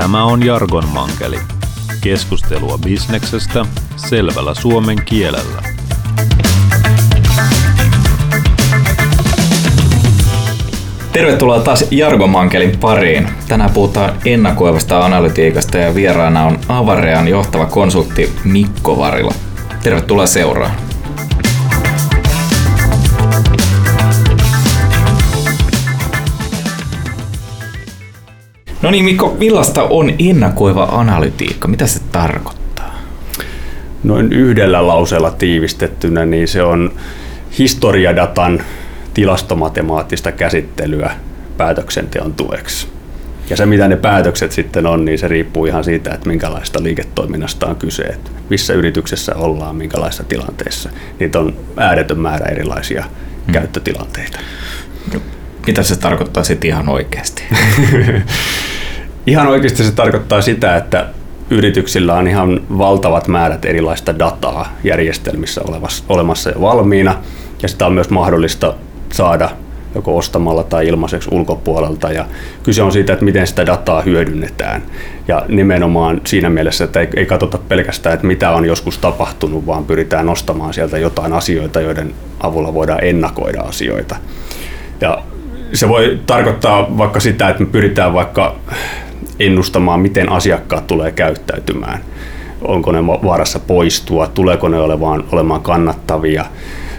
Tämä on Jargon Mankeli. Keskustelua bisneksestä selvällä suomen kielellä. Tervetuloa taas Jargon Mankelin pariin. Tänään puhutaan ennakoivasta analytiikasta ja vieraana on Avarean johtava konsultti Mikko Varila. Tervetuloa seuraan. No niin Mikko, millaista on ennakoiva analytiikka? Mitä se tarkoittaa? Noin yhdellä lauseella tiivistettynä, niin se on historiadatan tilastomatemaattista käsittelyä päätöksenteon tueksi. Ja se, mitä ne päätökset sitten on, niin se riippuu ihan siitä, että minkälaista liiketoiminnasta on kyse, että missä yrityksessä ollaan, minkälaisessa tilanteessa. Niitä on ääretön määrä erilaisia hmm. käyttötilanteita. Mitä se tarkoittaa sitten ihan oikeasti? ihan oikeasti se tarkoittaa sitä, että yrityksillä on ihan valtavat määrät erilaista dataa järjestelmissä olemassa jo valmiina, ja sitä on myös mahdollista saada joko ostamalla tai ilmaiseksi ulkopuolelta. Ja kyse on siitä, että miten sitä dataa hyödynnetään. Ja nimenomaan siinä mielessä, että ei, katsota pelkästään, että mitä on joskus tapahtunut, vaan pyritään nostamaan sieltä jotain asioita, joiden avulla voidaan ennakoida asioita. Ja se voi tarkoittaa vaikka sitä, että me pyritään vaikka ennustamaan, miten asiakkaat tulee käyttäytymään. Onko ne vaarassa poistua, tuleeko ne olemaan, olemaan kannattavia.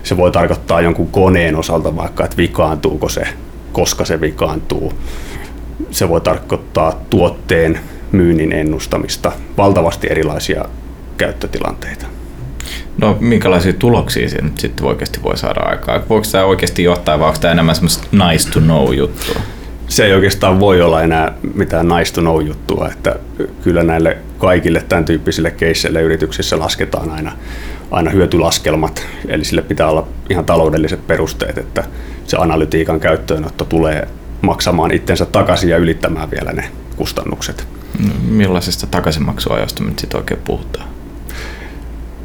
Se voi tarkoittaa jonkun koneen osalta vaikka, että vikaantuuko se, koska se vikaantuu. Se voi tarkoittaa tuotteen myynnin ennustamista, valtavasti erilaisia käyttötilanteita. No minkälaisia tuloksia se nyt sitten oikeasti voi saada aikaa? Voiko tämä oikeasti johtaa vai onko tämä enemmän semmoista nice to know juttua? Se ei oikeastaan voi olla enää mitään nice to know juttua, että kyllä näille kaikille tämän tyyppisille keisseille yrityksissä lasketaan aina, aina hyötylaskelmat, eli sille pitää olla ihan taloudelliset perusteet, että se analytiikan käyttöönotto tulee maksamaan itsensä takaisin ja ylittämään vielä ne kustannukset. Millaisesta takaisinmaksuajasta nyt sitten oikein puhutaan?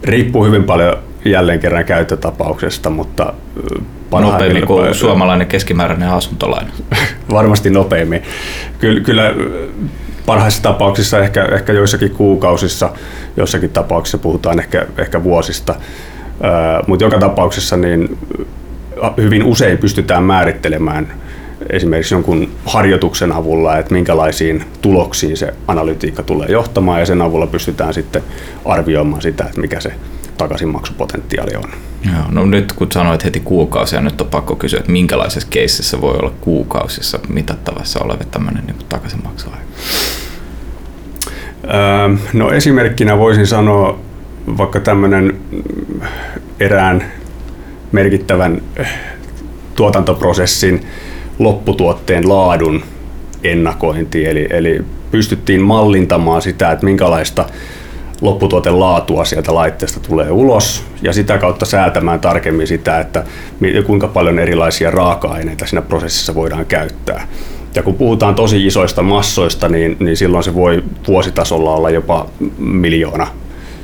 riippuu hyvin paljon jälleen kerran käyttötapauksesta, mutta Nopeammin kuin suomalainen keskimääräinen asuntolaina. Varmasti nopeammin. Kyllä, kyllä parhaissa tapauksissa ehkä, ehkä joissakin kuukausissa, jossakin tapauksissa puhutaan ehkä, ehkä vuosista, mutta joka tapauksessa niin hyvin usein pystytään määrittelemään esimerkiksi jonkun harjoituksen avulla, että minkälaisiin tuloksiin se analytiikka tulee johtamaan ja sen avulla pystytään sitten arvioimaan sitä, että mikä se takaisinmaksupotentiaali on. Joo, no nyt kun sanoit heti kuukausia, nyt on pakko kysyä, että minkälaisessa keississä voi olla kuukausissa mitattavassa oleva tämmöinen niin takaisinmaksuaika? Öö, no esimerkkinä voisin sanoa vaikka tämmöinen erään merkittävän tuotantoprosessin lopputuotteen laadun ennakointi, eli, eli pystyttiin mallintamaan sitä, että minkälaista lopputuotelaatua sieltä laitteesta tulee ulos ja sitä kautta säätämään tarkemmin sitä, että kuinka paljon erilaisia raaka-aineita siinä prosessissa voidaan käyttää. Ja kun puhutaan tosi isoista massoista, niin, niin silloin se voi vuositasolla olla jopa miljoona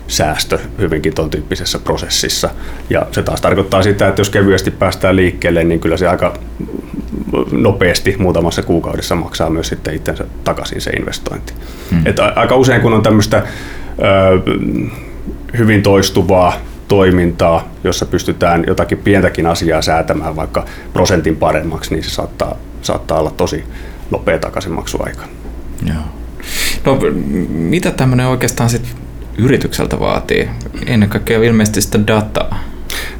säästö hyvinkin tuon tyyppisessä prosessissa. Ja se taas tarkoittaa sitä, että jos kevyesti päästään liikkeelle, niin kyllä se aika nopeasti muutamassa kuukaudessa maksaa myös sitten itsensä takaisin se investointi. Hmm. Että aika usein kun on tämmöistä hyvin toistuvaa toimintaa, jossa pystytään jotakin pientäkin asiaa säätämään vaikka prosentin paremmaksi, niin se saattaa, saattaa olla tosi nopea takaisinmaksuaika. Joo. No, mitä tämmöinen oikeastaan sit yritykseltä vaatii? Ennen kaikkea ilmeisesti sitä dataa.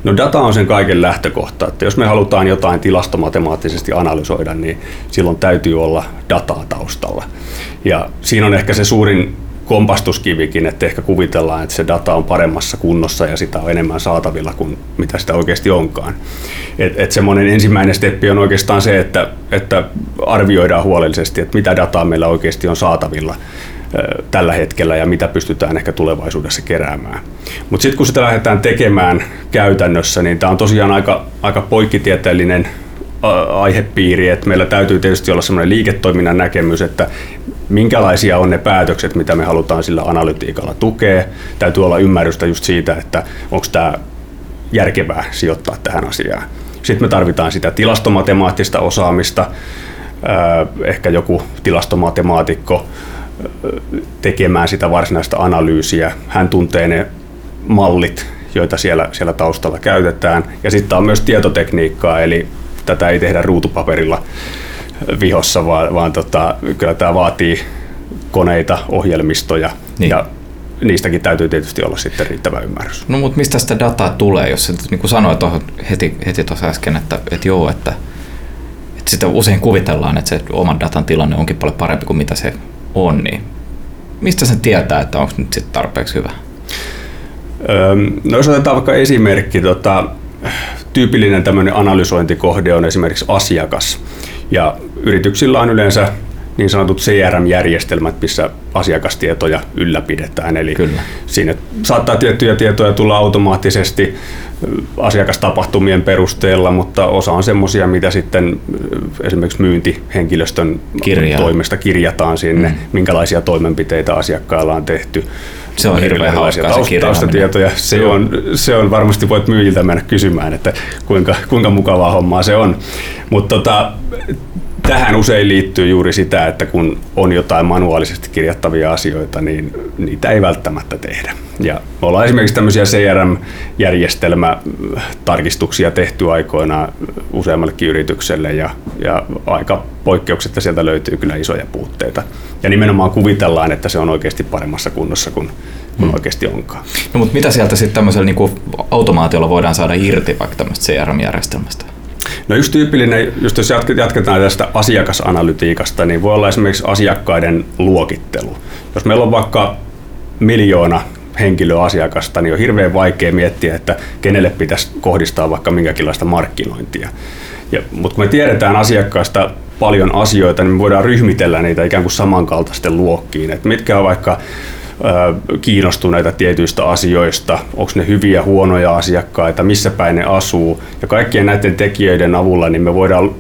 No data on sen kaiken lähtökohta, että jos me halutaan jotain tilastomatemaattisesti analysoida, niin silloin täytyy olla dataa taustalla. Ja siinä on ehkä se suurin kompastuskivikin, että ehkä kuvitellaan, että se data on paremmassa kunnossa ja sitä on enemmän saatavilla kuin mitä sitä oikeasti onkaan. Et, et semmoinen ensimmäinen steppi on oikeastaan se, että, että arvioidaan huolellisesti, että mitä dataa meillä oikeasti on saatavilla tällä hetkellä ja mitä pystytään ehkä tulevaisuudessa keräämään. Mutta sitten kun sitä lähdetään tekemään käytännössä, niin tämä on tosiaan aika, aika poikkitieteellinen aihepiiri, että meillä täytyy tietysti olla semmoinen liiketoiminnan näkemys, että minkälaisia on ne päätökset, mitä me halutaan sillä analytiikalla tukea. Täytyy olla ymmärrystä just siitä, että onko tämä järkevää sijoittaa tähän asiaan. Sitten me tarvitaan sitä tilastomatemaattista osaamista, ehkä joku tilastomatemaatikko tekemään sitä varsinaista analyysiä. Hän tuntee ne mallit, joita siellä, siellä taustalla käytetään. Ja sitten on myös tietotekniikkaa, eli tätä ei tehdä ruutupaperilla vihossa, vaan, vaan tota, kyllä tämä vaatii koneita, ohjelmistoja niin. ja niistäkin täytyy tietysti olla sitten riittävä ymmärrys. No mutta mistä sitä dataa tulee, jos se, niin kuin sanoit heti, heti tuossa äsken, että, että joo, että, että sitä usein kuvitellaan, että se oman datan tilanne onkin paljon parempi kuin mitä se on, niin mistä sen tietää, että onko nyt sitten tarpeeksi hyvä? no jos otetaan vaikka esimerkki, tota, tyypillinen tämmöinen analysointikohde on esimerkiksi asiakas. Ja yrityksillä on yleensä niin sanotut CRM-järjestelmät, missä asiakastietoja ylläpidetään. Eli Kyllä. sinne saattaa tiettyjä tietoja tulla automaattisesti asiakastapahtumien perusteella, mutta osa on semmoisia, mitä sitten esimerkiksi myyntihenkilöstön Kirjaa. toimesta kirjataan sinne, mm. minkälaisia toimenpiteitä asiakkailla on tehty. Se on hirveän hauskaa se taustatietoja. Se on, se on varmasti voit myyjiltä mennä kysymään, että kuinka, kuinka mukavaa hommaa se on. Mutta tota, tähän usein liittyy juuri sitä, että kun on jotain manuaalisesti kirjattavia asioita, niin niitä ei välttämättä tehdä. Ja me ollaan esimerkiksi tämmöisiä CRM-järjestelmätarkistuksia tehty aikoinaan useammallekin yritykselle ja, ja aika poikkeuksetta sieltä löytyy kyllä isoja puutteita. Ja nimenomaan kuvitellaan, että se on oikeasti paremmassa kunnossa kuin, kuin hmm. oikeasti onkaan. No mutta mitä sieltä sitten tämmöisellä niin automaatiolla voidaan saada irti vaikka tämmöistä CRM-järjestelmästä? No just tyypillinen, just jos jatketaan tästä asiakasanalytiikasta, niin voi olla esimerkiksi asiakkaiden luokittelu. Jos meillä on vaikka miljoona henkilöasiakasta, niin on hirveän vaikea miettiä, että kenelle pitäisi kohdistaa vaikka minkäkinlaista markkinointia. Ja, mutta kun me tiedetään asiakkaasta paljon asioita, niin me voidaan ryhmitellä niitä ikään kuin samankaltaisten luokkiin. Että mitkä on vaikka kiinnostuneita tietyistä asioista, onko ne hyviä, huonoja asiakkaita, missä päin ne asuu. Ja kaikkien näiden tekijöiden avulla niin me voidaan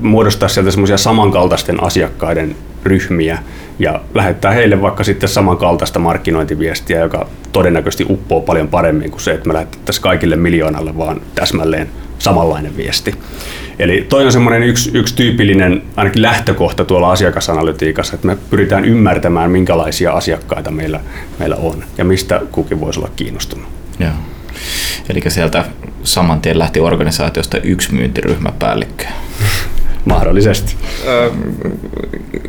muodostaa sieltä semmoisia samankaltaisten asiakkaiden ryhmiä ja lähettää heille vaikka sitten samankaltaista markkinointiviestiä, joka todennäköisesti uppoo paljon paremmin kuin se, että me lähettäisiin kaikille miljoonalle vaan täsmälleen samanlainen viesti. Eli toi on semmoinen yksi, yksi tyypillinen ainakin lähtökohta tuolla asiakasanalytiikassa, että me pyritään ymmärtämään, minkälaisia asiakkaita meillä, meillä on ja mistä kukin voisi olla kiinnostunut. Joo. Eli sieltä saman tien lähti organisaatiosta yksi myyntiryhmäpäällikkö. Mahdollisesti. Öö,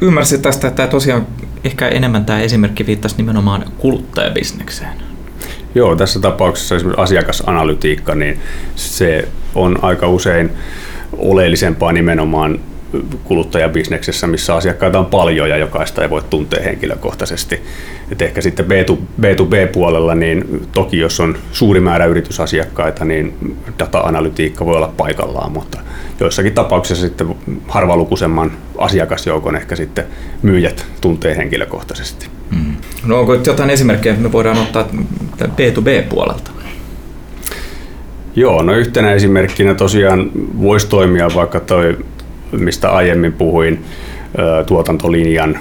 ymmärsin tästä, että tosiaan ehkä enemmän tämä esimerkki viittasi nimenomaan kuluttajabisnekseen. Joo, tässä tapauksessa esimerkiksi asiakasanalytiikka, niin se on aika usein oleellisempaa nimenomaan kuluttajabisneksessä, missä asiakkaita on paljon ja jokaista ei voi tuntea henkilökohtaisesti. Et ehkä sitten B2B-puolella, niin toki jos on suuri määrä yritysasiakkaita, niin data-analytiikka voi olla paikallaan, mutta joissakin tapauksissa sitten harvalukuisemman asiakasjoukon ehkä sitten myyjät tuntee henkilökohtaisesti. Mm. No onko jotain esimerkkejä, me voidaan ottaa B2B-puolelta? Joo, no yhtenä esimerkkinä tosiaan voisi toimia vaikka toi, mistä aiemmin puhuin, tuotantolinjan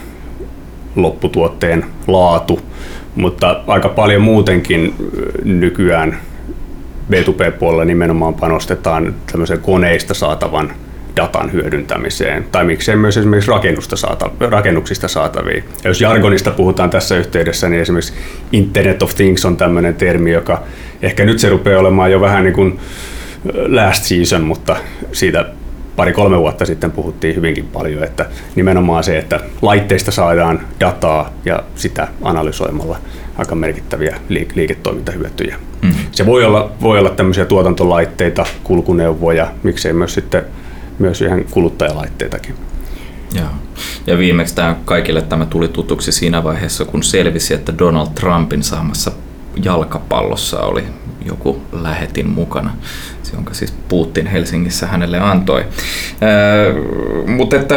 lopputuotteen laatu, mutta aika paljon muutenkin nykyään B2B-puolella nimenomaan panostetaan tämmöisen koneista saatavan datan hyödyntämiseen, tai miksei myös esimerkiksi rakennusta saata, rakennuksista saataviin. Ja jos jargonista puhutaan tässä yhteydessä, niin esimerkiksi Internet of Things on tämmöinen termi, joka ehkä nyt se rupeaa olemaan jo vähän niin kuin last season, mutta siitä pari-kolme vuotta sitten puhuttiin hyvinkin paljon, että nimenomaan se, että laitteista saadaan dataa ja sitä analysoimalla aika merkittäviä liiketoimintahyötyjä. Mm. Se voi olla, voi olla tämmöisiä tuotantolaitteita, kulkuneuvoja, miksei myös sitten myös ihan kuluttajalaitteitakin. Joo. Ja viimeksi tämä kaikille tämä tuli tutuksi siinä vaiheessa, kun selvisi, että Donald Trumpin saamassa jalkapallossa oli joku lähetin mukana, jonka siis Putin Helsingissä hänelle antoi. Öö, mutta että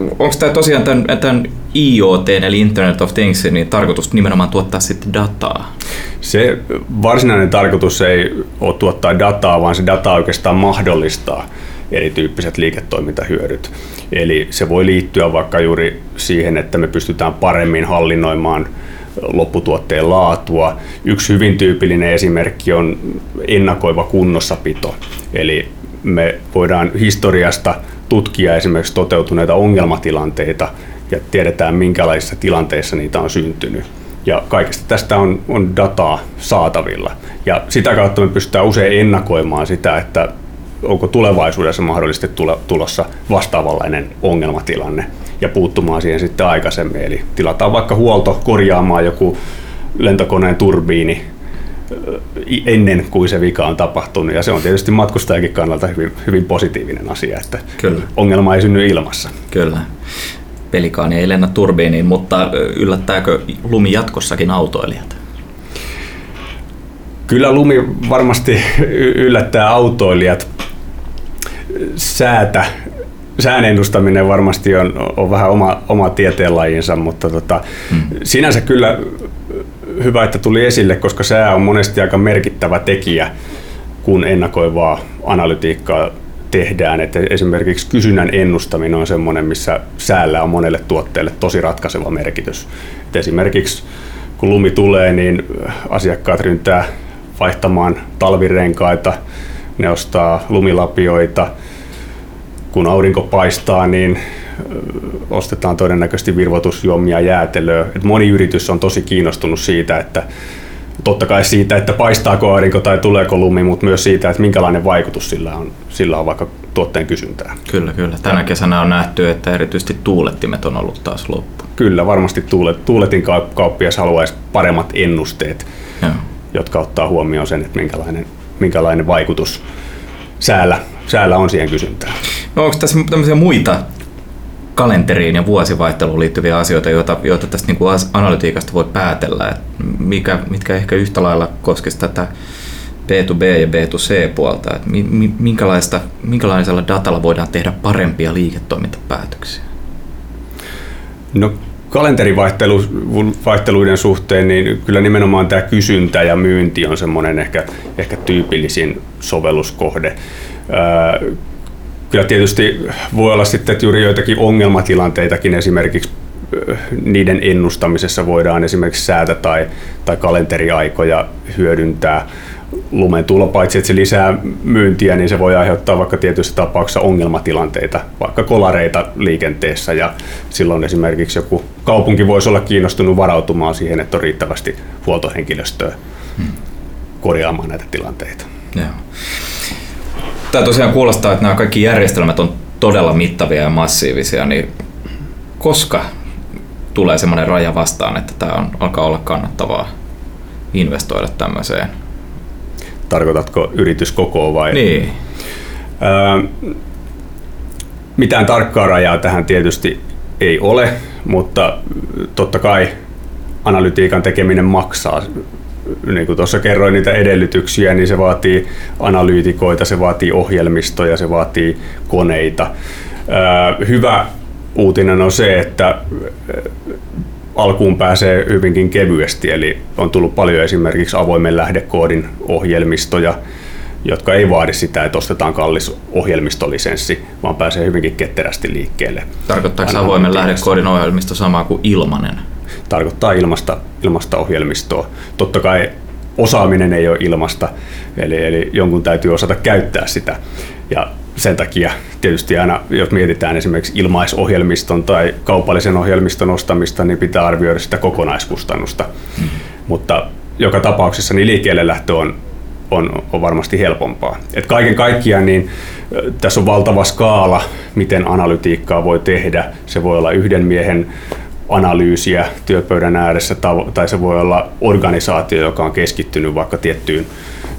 onko tämä tosiaan tämän, tämän IoT eli Internet of Things niin tarkoitus nimenomaan tuottaa sitten dataa? Se varsinainen tarkoitus ei ole tuottaa dataa, vaan se data oikeastaan mahdollistaa erityyppiset liiketoimintahyödyt. Eli se voi liittyä vaikka juuri siihen, että me pystytään paremmin hallinnoimaan lopputuotteen laatua. Yksi hyvin tyypillinen esimerkki on ennakoiva kunnossapito. Eli me voidaan historiasta tutkia esimerkiksi toteutuneita ongelmatilanteita ja tiedetään minkälaisissa tilanteissa niitä on syntynyt. Ja kaikesta tästä on, on dataa saatavilla. Ja sitä kautta me pystytään usein ennakoimaan sitä, että onko tulevaisuudessa mahdollisesti tulossa vastaavanlainen ongelmatilanne ja puuttumaan siihen sitten aikaisemmin. Eli tilataan vaikka huolto korjaamaan joku lentokoneen turbiini ennen kuin se vika on tapahtunut. Ja se on tietysti matkustajakin kannalta hyvin, hyvin positiivinen asia, että Kyllä. ongelma ei synny ilmassa. Kyllä. Pelikaani ei lennä turbiiniin, mutta yllättääkö lumi jatkossakin autoilijat? Kyllä lumi varmasti yllättää autoilijat. Säätä, sään ennustaminen varmasti on, on vähän oma, oma tieteenlajinsa, mutta tota, hmm. sinänsä kyllä hyvä, että tuli esille, koska sää on monesti aika merkittävä tekijä, kun ennakoivaa analytiikkaa tehdään. Että esimerkiksi kysynnän ennustaminen on sellainen, missä säällä on monelle tuotteelle tosi ratkaiseva merkitys. Et esimerkiksi kun lumi tulee, niin asiakkaat ryntää vaihtamaan talvirenkaita, ne ostaa lumilapioita. Kun aurinko paistaa, niin ostetaan todennäköisesti virvoitusjuomia jäätelöä. Et moni yritys on tosi kiinnostunut siitä, että totta kai siitä, että paistaako aurinko tai tuleeko lumi, mutta myös siitä, että minkälainen vaikutus sillä on, sillä on vaikka tuotteen kysyntää. Kyllä, kyllä. Tänä kesänä on nähty, että erityisesti tuulettimet on ollut taas loppu. Kyllä, varmasti tuulet, tuuletin kauppias haluaisi paremmat ennusteet, Joo. jotka ottaa huomioon sen, että minkälainen, minkälainen vaikutus säällä, säällä on siihen kysyntään. No onko tässä tämmöisiä muita kalenteriin ja vuosivaihteluun liittyviä asioita, joita, joita tästä niin kuin analytiikasta voi päätellä, että mikä, mitkä ehkä yhtä lailla koskisi tätä B2B ja B2C-puolta, että minkälaista, minkälaisella datalla voidaan tehdä parempia liiketoimintapäätöksiä? No kalenterivaihteluiden suhteen, niin kyllä nimenomaan tämä kysyntä ja myynti on semmoinen ehkä, ehkä tyypillisin sovelluskohde. Kyllä tietysti voi olla sitten, että juuri joitakin ongelmatilanteitakin esimerkiksi niiden ennustamisessa voidaan esimerkiksi säätä tai, tai kalenteriaikoja hyödyntää lumen tulo, paitsi että se lisää myyntiä, niin se voi aiheuttaa vaikka tietyissä tapauksissa ongelmatilanteita, vaikka kolareita liikenteessä ja silloin esimerkiksi joku kaupunki voisi olla kiinnostunut varautumaan siihen, että on riittävästi huoltohenkilöstöä korjaamaan näitä tilanteita. Joo. Tämä tosiaan kuulostaa, että nämä kaikki järjestelmät on todella mittavia ja massiivisia, niin koska tulee semmoinen raja vastaan, että tämä on, alkaa olla kannattavaa investoida tämmöiseen? Tarkoitatko yrityskokoa vai? Niin. Öö, mitään tarkkaa rajaa tähän tietysti ei ole, mutta totta kai analytiikan tekeminen maksaa niin kuin tuossa kerroin niitä edellytyksiä, niin se vaatii analyytikoita, se vaatii ohjelmistoja, se vaatii koneita. Hyvä uutinen on se, että alkuun pääsee hyvinkin kevyesti, eli on tullut paljon esimerkiksi avoimen lähdekoodin ohjelmistoja, jotka ei vaadi sitä, että ostetaan kallis ohjelmistolisenssi, vaan pääsee hyvinkin ketterästi liikkeelle. Tarkoittaako avoimen lähdekoodin ohjelmisto samaa kuin ilmanen? tarkoittaa ilmasta, ilmasta ohjelmistoa. Totta kai osaaminen ei ole ilmasta, eli, eli jonkun täytyy osata käyttää sitä. Ja sen takia tietysti aina, jos mietitään esimerkiksi ilmaisohjelmiston tai kaupallisen ohjelmiston ostamista, niin pitää arvioida sitä kokonaiskustannusta. Mm. Mutta joka tapauksessa niin liikkeelle lähtö on, on, on varmasti helpompaa. Et kaiken kaikkiaan niin tässä on valtava skaala, miten analytiikkaa voi tehdä. Se voi olla yhden miehen analyysiä työpöydän ääressä, tai se voi olla organisaatio, joka on keskittynyt vaikka tiettyyn,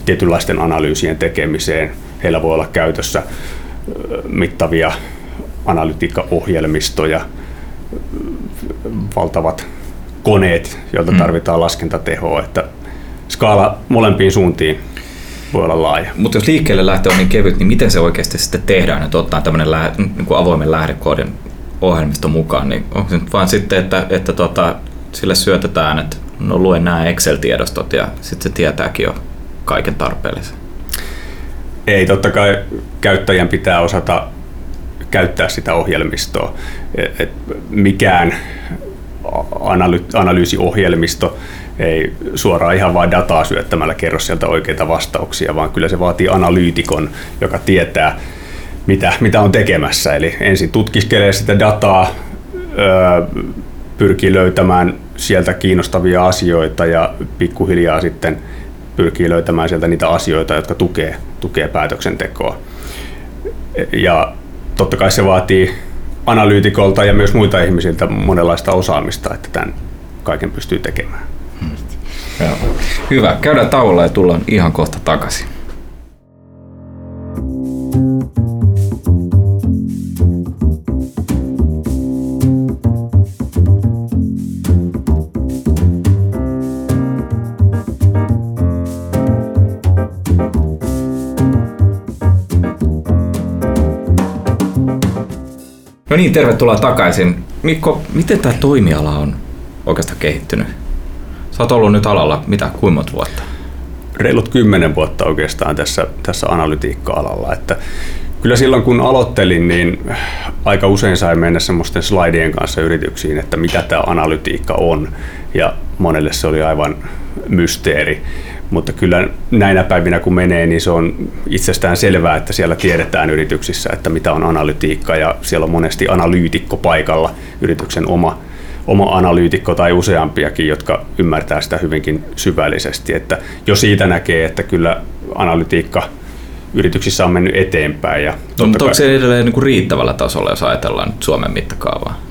tietynlaisten analyysien tekemiseen. Heillä voi olla käytössä mittavia analytiikkaohjelmistoja, valtavat koneet, joilta mm. tarvitaan laskentatehoa, että skaala molempiin suuntiin voi olla laaja. Mutta jos liikkeelle lähtö on niin kevyt, niin miten se oikeasti sitten tehdään, että ottaa tämmöinen lä- niin kuin avoimen lähdekoodin ohjelmisto mukaan, niin onko se nyt vaan sitten, että, että tota, sille syötetään, että no luen nämä Excel-tiedostot ja sitten se tietääkin jo kaiken tarpeellisen? Ei, totta kai käyttäjän pitää osata käyttää sitä ohjelmistoa. Et, et mikään analy- analyysiohjelmisto ei suoraan ihan vain dataa syöttämällä kerro sieltä oikeita vastauksia, vaan kyllä se vaatii analyytikon, joka tietää, mitä, mitä on tekemässä. Eli ensin tutkiskelee sitä dataa, pyrkii löytämään sieltä kiinnostavia asioita ja pikkuhiljaa sitten pyrkii löytämään sieltä niitä asioita, jotka tukee, tukee päätöksentekoa. Ja totta kai se vaatii analyytikolta ja myös muita ihmisiltä monenlaista osaamista, että tämän kaiken pystyy tekemään. Hyvä. Käydään tauolla ja tullaan ihan kohta takaisin. No niin, tervetuloa takaisin. Mikko, miten tämä toimiala on oikeastaan kehittynyt? Sä oot ollut nyt alalla, mitä, kuinka monta vuotta? Reilut kymmenen vuotta oikeastaan tässä, tässä analytiikka-alalla. Että kyllä silloin kun aloittelin, niin aika usein sai mennä semmoisten slaidien kanssa yrityksiin, että mitä tämä analytiikka on. Ja monelle se oli aivan mysteeri. Mutta kyllä näinä päivinä kun menee, niin se on itsestään selvää, että siellä tiedetään yrityksissä, että mitä on analytiikka ja siellä on monesti analyytikko paikalla, yrityksen oma, oma analyytikko tai useampiakin, jotka ymmärtää sitä hyvinkin syvällisesti. Että jo siitä näkee, että kyllä analytiikka yrityksissä on mennyt eteenpäin. Ja no, mutta onko se edelleen niin kuin riittävällä tasolla, jos ajatellaan nyt Suomen mittakaavaa?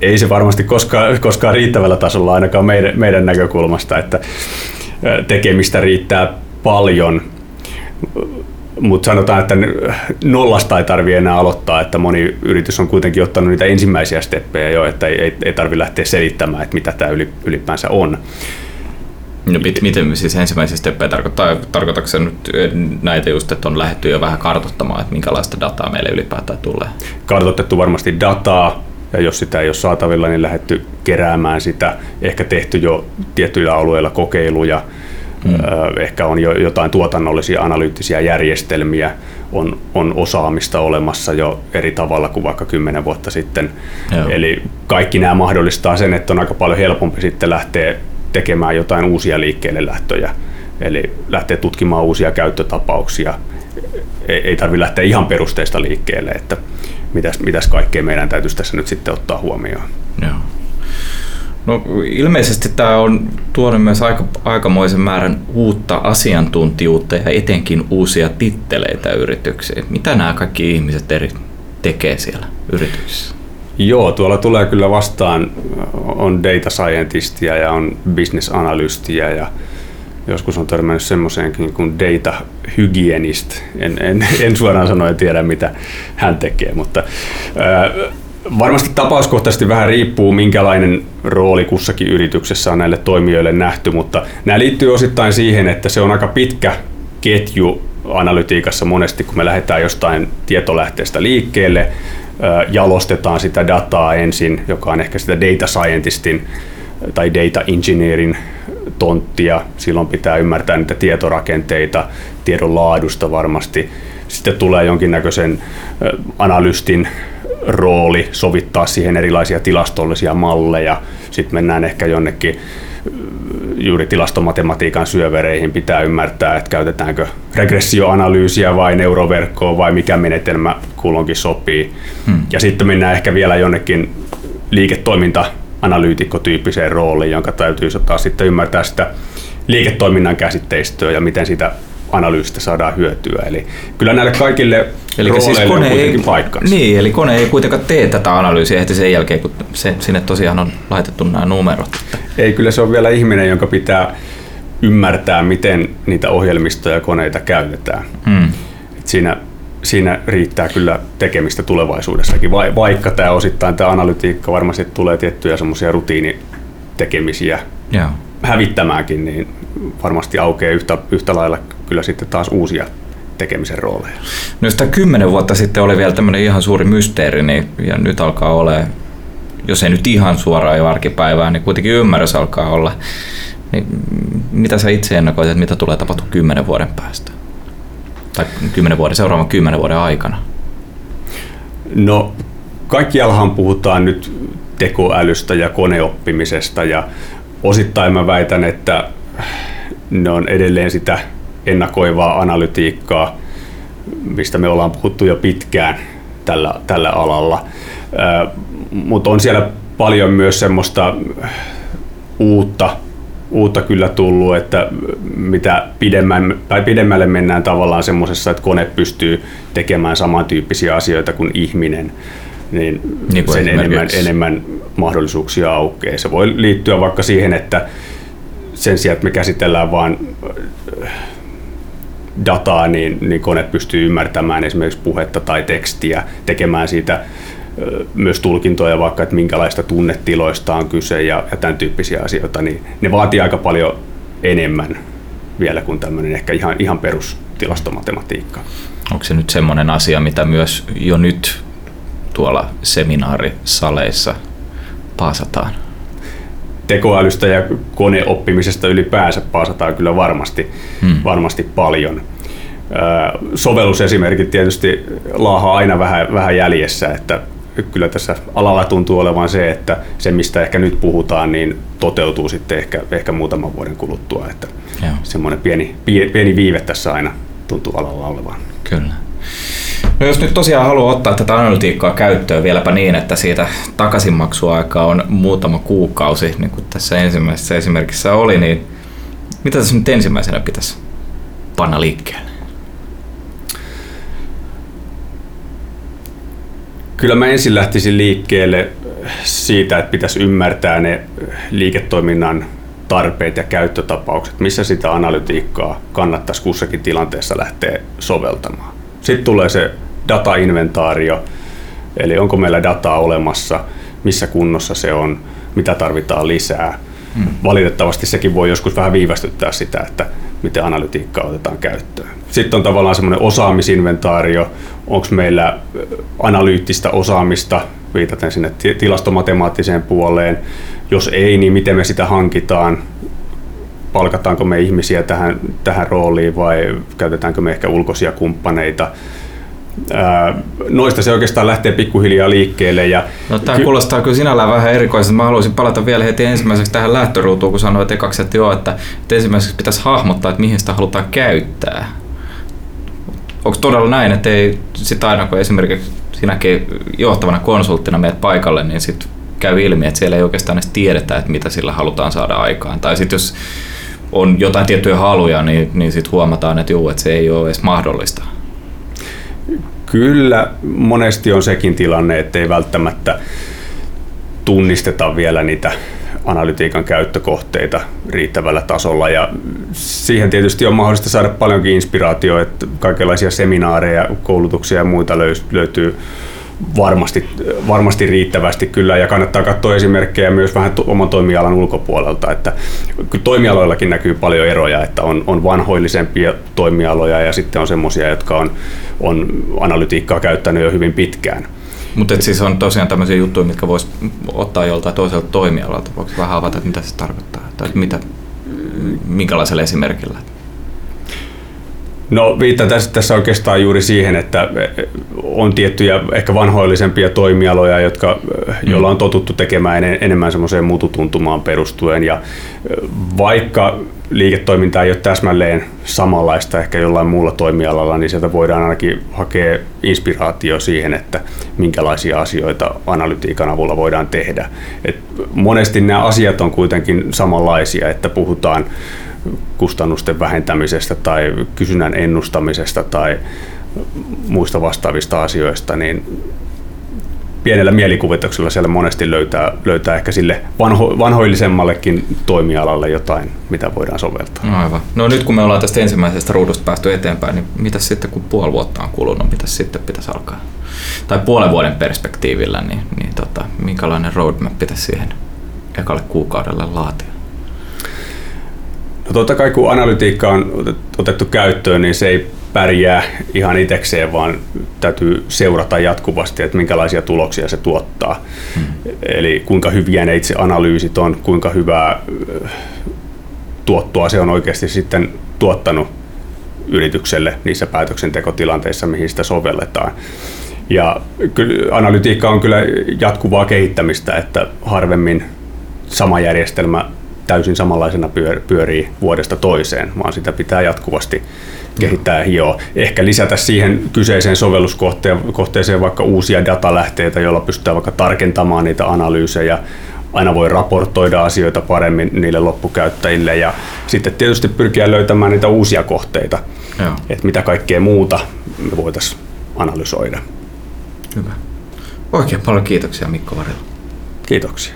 Ei se varmasti koskaan, koskaan riittävällä tasolla ainakaan meidän, meidän näkökulmasta, että tekemistä riittää paljon, mutta sanotaan, että nollasta ei tarvitse enää aloittaa, että moni yritys on kuitenkin ottanut niitä ensimmäisiä steppejä jo, että ei, ei tarvitse lähteä selittämään, että mitä tämä ylipäänsä on. No, miten siis ensimmäisiä steppejä tarkoittaa? Tarkoitatko se nyt näitä just, että on lähdetty jo vähän kartoittamaan, että minkälaista dataa meille ylipäätään tulee? Kartoitettu varmasti dataa, ja jos sitä ei ole saatavilla, niin lähdetty keräämään sitä, ehkä tehty jo tiettyillä alueilla kokeiluja, mm. ehkä on jo jotain tuotannollisia analyyttisiä järjestelmiä, on, on osaamista olemassa jo eri tavalla kuin vaikka kymmenen vuotta sitten. Joo. Eli kaikki nämä mahdollistaa sen, että on aika paljon helpompi sitten lähteä tekemään jotain uusia liikkeelle lähtöjä. Eli lähteä tutkimaan uusia käyttötapauksia. Ei, ei tarvitse lähteä ihan perusteista liikkeelle, että mitäs, mitäs kaikkea meidän täytyisi tässä nyt sitten ottaa huomioon. Joo. No ilmeisesti tämä on tuonut myös aika, aikamoisen määrän uutta asiantuntijuutta ja etenkin uusia titteleitä yrityksiin. Mitä nämä kaikki ihmiset eri tekee siellä yrityksissä? Joo, tuolla tulee kyllä vastaan, on data scientistia ja on business analystia ja joskus on törmännyt semmoiseenkin kuin data hygienist. En, en, en suoraan sanoen tiedä, mitä hän tekee, mutta ää, varmasti tapauskohtaisesti vähän riippuu, minkälainen rooli kussakin yrityksessä on näille toimijoille nähty, mutta nämä liittyy osittain siihen, että se on aika pitkä ketju analytiikassa monesti, kun me lähdetään jostain tietolähteestä liikkeelle, jalostetaan sitä dataa ensin, joka on ehkä sitä data scientistin tai data engineerin tonttia. Silloin pitää ymmärtää niitä tietorakenteita, tiedon laadusta varmasti. Sitten tulee jonkinnäköisen analystin rooli sovittaa siihen erilaisia tilastollisia malleja. Sitten mennään ehkä jonnekin juuri tilastomatematiikan syövereihin pitää ymmärtää, että käytetäänkö regressioanalyysiä vai neuroverkkoa vai mikä menetelmä kulloinkin sopii. Hmm. Ja sitten mennään ehkä vielä jonnekin liiketoiminta analyytikkotyyppiseen rooliin, jonka täytyy taas sitten ymmärtää sitä liiketoiminnan käsitteistöä ja miten sitä analyysistä saadaan hyötyä. Eli kyllä näille kaikille eli siis kone on ei, paikkansa. Niin, eli kone ei kuitenkaan tee tätä analyysiä heti sen jälkeen, kun se, sinne tosiaan on laitettu nämä numerot. Ei, kyllä se on vielä ihminen, jonka pitää ymmärtää, miten niitä ohjelmistoja ja koneita käytetään. Hmm. Et siinä siinä riittää kyllä tekemistä tulevaisuudessakin, vaikka tämä osittain tämä analytiikka varmasti tulee tiettyjä semmoisia rutiinitekemisiä Joo. hävittämäänkin, niin varmasti aukeaa yhtä, yhtä lailla kyllä sitten taas uusia tekemisen rooleja. No sitä kymmenen vuotta sitten oli vielä tämmöinen ihan suuri mysteeri, niin, ja nyt alkaa olla, jos ei nyt ihan suoraan jo arkipäivää, niin kuitenkin ymmärrys alkaa olla. Niin mitä sä itse ennakoit, että mitä tulee tapahtua kymmenen vuoden päästä? Tai kymmenen vuoden, seuraavan kymmenen vuoden aikana? No kaikkiallahan puhutaan nyt tekoälystä ja koneoppimisesta ja osittain mä väitän, että ne on edelleen sitä ennakoivaa analytiikkaa, mistä me ollaan puhuttu jo pitkään. tällä, tällä alalla. Mutta on siellä paljon myös semmoista uutta, uutta kyllä tullut, että mitä pidemmän, tai pidemmälle mennään tavallaan semmoisessa, että kone pystyy tekemään samantyyppisiä asioita kuin ihminen, niin, niin sen enemmän, enemmän mahdollisuuksia aukeaa. Se voi liittyä vaikka siihen, että sen sijaan, että me käsitellään vain dataa, niin, niin kone pystyy ymmärtämään esimerkiksi puhetta tai tekstiä, tekemään siitä myös tulkintoja vaikka, että minkälaista tunnetiloista on kyse ja, ja tämän tyyppisiä asioita, niin ne vaatii aika paljon enemmän vielä kuin tämmöinen ehkä ihan, ihan perustilastomatematiikka. Onko se nyt semmoinen asia, mitä myös jo nyt tuolla seminaarisaleissa paasataan? Tekoälystä ja koneoppimisesta ylipäänsä paasataan kyllä varmasti, hmm. varmasti paljon. Sovellusesimerkit tietysti laahaa aina vähän, vähän jäljessä, että kyllä tässä alalla tuntuu olevan se, että se mistä ehkä nyt puhutaan, niin toteutuu sitten ehkä, ehkä muutaman vuoden kuluttua. Että semmoinen pieni, pieni viive tässä aina tuntuu alalla olevan. Kyllä. No jos nyt tosiaan haluaa ottaa tätä analytiikkaa käyttöön vieläpä niin, että siitä takaisinmaksuaika on muutama kuukausi, niin kuin tässä ensimmäisessä esimerkissä oli, niin mitä tässä nyt ensimmäisenä pitäisi panna liikkeelle? Kyllä mä ensin lähtisin liikkeelle siitä, että pitäisi ymmärtää ne liiketoiminnan tarpeet ja käyttötapaukset, missä sitä analytiikkaa kannattaisi kussakin tilanteessa lähteä soveltamaan. Sitten tulee se datainventaario, eli onko meillä dataa olemassa, missä kunnossa se on, mitä tarvitaan lisää. Hmm. Valitettavasti sekin voi joskus vähän viivästyttää sitä, että miten analytiikkaa otetaan käyttöön. Sitten on tavallaan semmoinen osaamisinventaario, onko meillä analyyttistä osaamista, viitaten sinne tilastomatemaattiseen puoleen. Jos ei, niin miten me sitä hankitaan, palkataanko me ihmisiä tähän, tähän rooliin vai käytetäänkö me ehkä ulkoisia kumppaneita. noista se oikeastaan lähtee pikkuhiljaa liikkeelle. Ja no, tämä ky- kuulostaa kyllä sinällään vähän erikoiselta. Mä haluaisin palata vielä heti ensimmäiseksi tähän lähtöruutuun, kun sanoit ekaksi, että joo, että, että ensimmäiseksi pitäisi hahmottaa, että mihin sitä halutaan käyttää. Onko todella näin, että ei sit aina kun esimerkiksi sinäkin johtavana konsulttina meet paikalle, niin sitten käy ilmi, että siellä ei oikeastaan edes tiedetä, että mitä sillä halutaan saada aikaan. Tai sitten jos on jotain tiettyjä haluja, niin, niin sitten huomataan, että juu, että se ei ole edes mahdollista. Kyllä, monesti on sekin tilanne, että ei välttämättä tunnisteta vielä niitä analytiikan käyttökohteita riittävällä tasolla ja siihen tietysti on mahdollista saada paljonkin inspiraatioa, että kaikenlaisia seminaareja, koulutuksia ja muita löytyy varmasti, varmasti riittävästi kyllä ja kannattaa katsoa esimerkkejä myös vähän oman toimialan ulkopuolelta, että toimialoillakin näkyy paljon eroja, että on, on vanhoillisempia toimialoja ja sitten on semmoisia, jotka on, on analytiikkaa käyttänyt jo hyvin pitkään. Mutta siis on tosiaan tämmöisiä juttuja, mitkä voisi ottaa joltain toiselta toimialalta. Voiko vähän avata, että mitä se tarkoittaa? Tai mitä, minkälaisella esimerkillä? No viittaa tässä, tässä oikeastaan juuri siihen, että on tiettyjä ehkä vanhoillisempia toimialoja, jotka, mm. joilla on totuttu tekemään enemmän semmoiseen mututuntumaan perustuen. Ja vaikka liiketoiminta ei ole täsmälleen samanlaista ehkä jollain muulla toimialalla, niin sieltä voidaan ainakin hakea inspiraatio siihen, että minkälaisia asioita analytiikan avulla voidaan tehdä. Et monesti nämä asiat on kuitenkin samanlaisia, että puhutaan kustannusten vähentämisestä tai kysynnän ennustamisesta tai muista vastaavista asioista, niin pienellä mielikuvituksella siellä monesti löytää, löytää ehkä sille vanho, vanhoillisemmallekin toimialalle jotain, mitä voidaan soveltaa. No aivan. No nyt kun me ollaan tästä ensimmäisestä ruudusta päästy eteenpäin, niin mitä sitten kun puoli vuotta on kulunut, mitä sitten pitäisi alkaa? Tai puolen vuoden perspektiivillä, niin, niin tota, minkälainen roadmap pitäisi siihen ekalle kuukaudelle laatia? No totta kai kun analytiikka on otettu käyttöön, niin se ei pärjää ihan itsekseen, vaan täytyy seurata jatkuvasti, että minkälaisia tuloksia se tuottaa. Hmm. Eli kuinka hyviä ne itse analyysit on, kuinka hyvää tuottoa se on oikeasti sitten tuottanut yritykselle niissä päätöksentekotilanteissa, mihin sitä sovelletaan. Ja kyllä analytiikka on kyllä jatkuvaa kehittämistä, että harvemmin sama järjestelmä täysin samanlaisena pyörii vuodesta toiseen, vaan sitä pitää jatkuvasti kehittää ja hioa. Ehkä lisätä siihen kyseiseen sovelluskohteeseen vaikka uusia datalähteitä, joilla pystytään vaikka tarkentamaan niitä analyysejä, aina voi raportoida asioita paremmin niille loppukäyttäjille ja sitten tietysti pyrkiä löytämään niitä uusia kohteita, Joo. että mitä kaikkea muuta me voitaisiin analysoida. Hyvä. Oikein paljon kiitoksia Mikko Varela. Kiitoksia.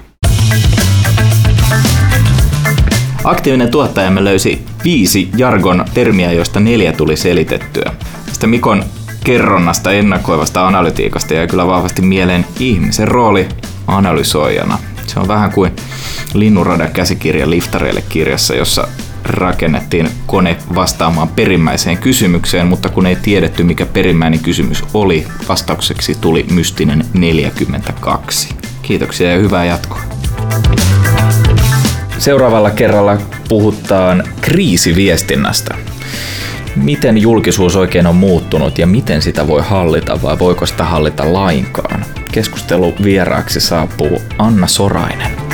Aktiivinen tuottajamme löysi viisi jargon termiä, joista neljä tuli selitettyä. Tästä Mikon kerronnasta ennakoivasta analytiikasta ja kyllä vahvasti mieleen ihmisen rooli analysoijana. Se on vähän kuin Linnunradan käsikirja Liftareille kirjassa, jossa rakennettiin kone vastaamaan perimmäiseen kysymykseen, mutta kun ei tiedetty mikä perimmäinen kysymys oli, vastaukseksi tuli mystinen 42. Kiitoksia ja hyvää jatkoa. Seuraavalla kerralla puhutaan kriisiviestinnästä. Miten julkisuus oikein on muuttunut ja miten sitä voi hallita vai voiko sitä hallita lainkaan? Keskustelu vieraaksi saapuu Anna Sorainen.